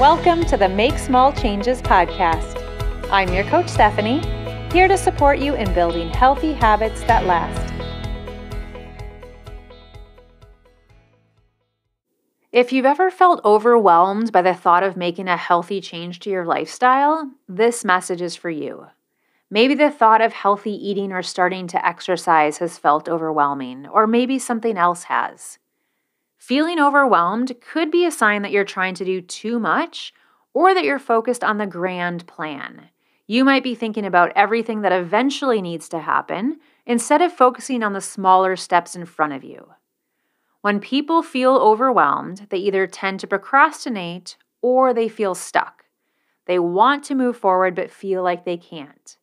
Welcome to the Make Small Changes podcast. I'm your coach, Stephanie, here to support you in building healthy habits that last. If you've ever felt overwhelmed by the thought of making a healthy change to your lifestyle, this message is for you. Maybe the thought of healthy eating or starting to exercise has felt overwhelming, or maybe something else has. Feeling overwhelmed could be a sign that you're trying to do too much or that you're focused on the grand plan. You might be thinking about everything that eventually needs to happen instead of focusing on the smaller steps in front of you. When people feel overwhelmed, they either tend to procrastinate or they feel stuck. They want to move forward but feel like they can't.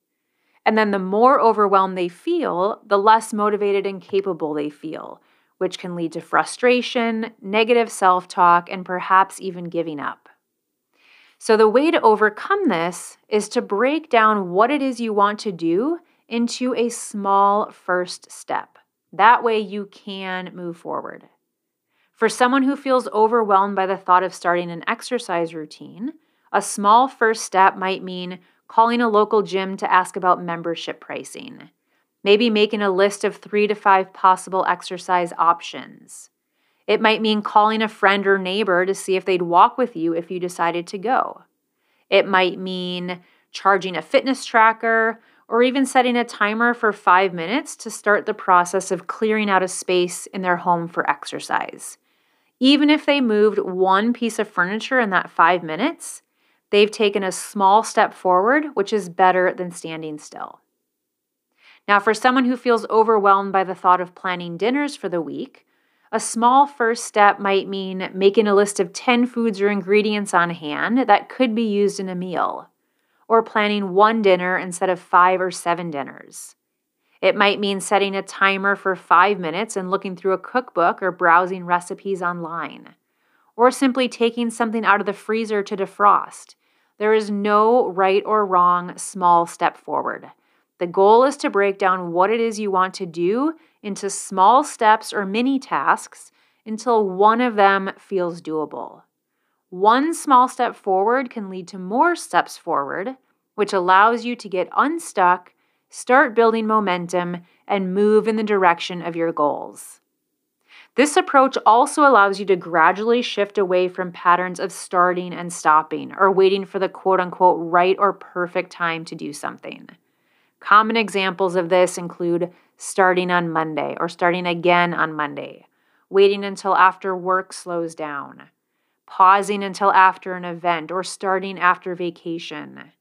And then the more overwhelmed they feel, the less motivated and capable they feel, which can lead to frustration, negative self talk, and perhaps even giving up. So, the way to overcome this is to break down what it is you want to do into a small first step. That way, you can move forward. For someone who feels overwhelmed by the thought of starting an exercise routine, a small first step might mean calling a local gym to ask about membership pricing Maybe making a list of three to five possible exercise options. It might mean calling a friend or neighbor to see if they'd walk with you if you decided to go. It might mean charging a fitness tracker or even setting a timer for five minutes to start the process of clearing out a space in their home for exercise. Even if they moved one piece of furniture in that five minutes, they've taken a small step forward, which is better than standing still. Now, for someone who feels overwhelmed by the thought of planning dinners for the week, a small first step might mean making a list of 10 foods or ingredients on hand that could be used in a meal, or planning one dinner instead of five or seven dinners. It might mean setting a timer for five minutes and looking through a cookbook or browsing recipes online, or simply taking something out of the freezer to defrost. There is no right or wrong small step forward. The goal is to break down what it is you want to do into small steps or mini tasks until one of them feels doable. One small step forward can lead to more steps forward, which allows you to get unstuck, start building momentum, and move in the direction of your goals. This approach also allows you to gradually shift away from patterns of starting and stopping or waiting for the quote unquote right or perfect time to do something. Common examples of this include starting on Monday or starting again on Monday, waiting until after work slows down, pausing until after an event, or starting after vacation.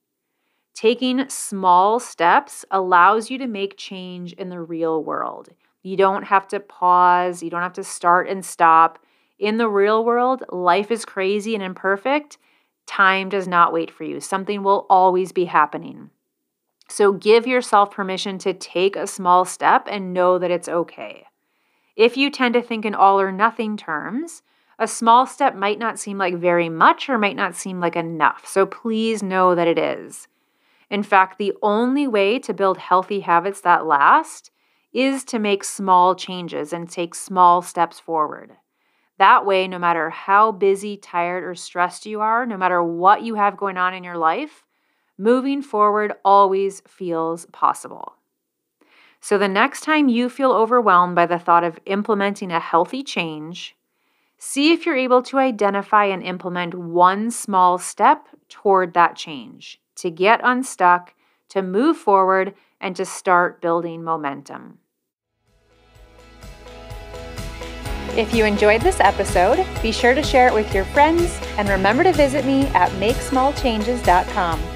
Taking small steps allows you to make change in the real world. You don't have to pause, you don't have to start and stop. In the real world, life is crazy and imperfect. Time does not wait for you. Something will always be happening. So give yourself permission to take a small step and know that it's okay. If you tend to think in all or nothing terms, a small step might not seem like very much or might not seem like enough. So please know that it is. In fact, the only way to build healthy habits that last is to make small changes and take small steps forward. That way, no matter how busy, tired, or stressed you are, no matter what you have going on in your life, moving forward always feels possible. So, the next time you feel overwhelmed by the thought of implementing a healthy change, see if you're able to identify and implement one small step toward that change to get unstuck, to move forward, and to start building momentum. If you enjoyed this episode, be sure to share it with your friends and remember to visit me at makesmallchanges.com.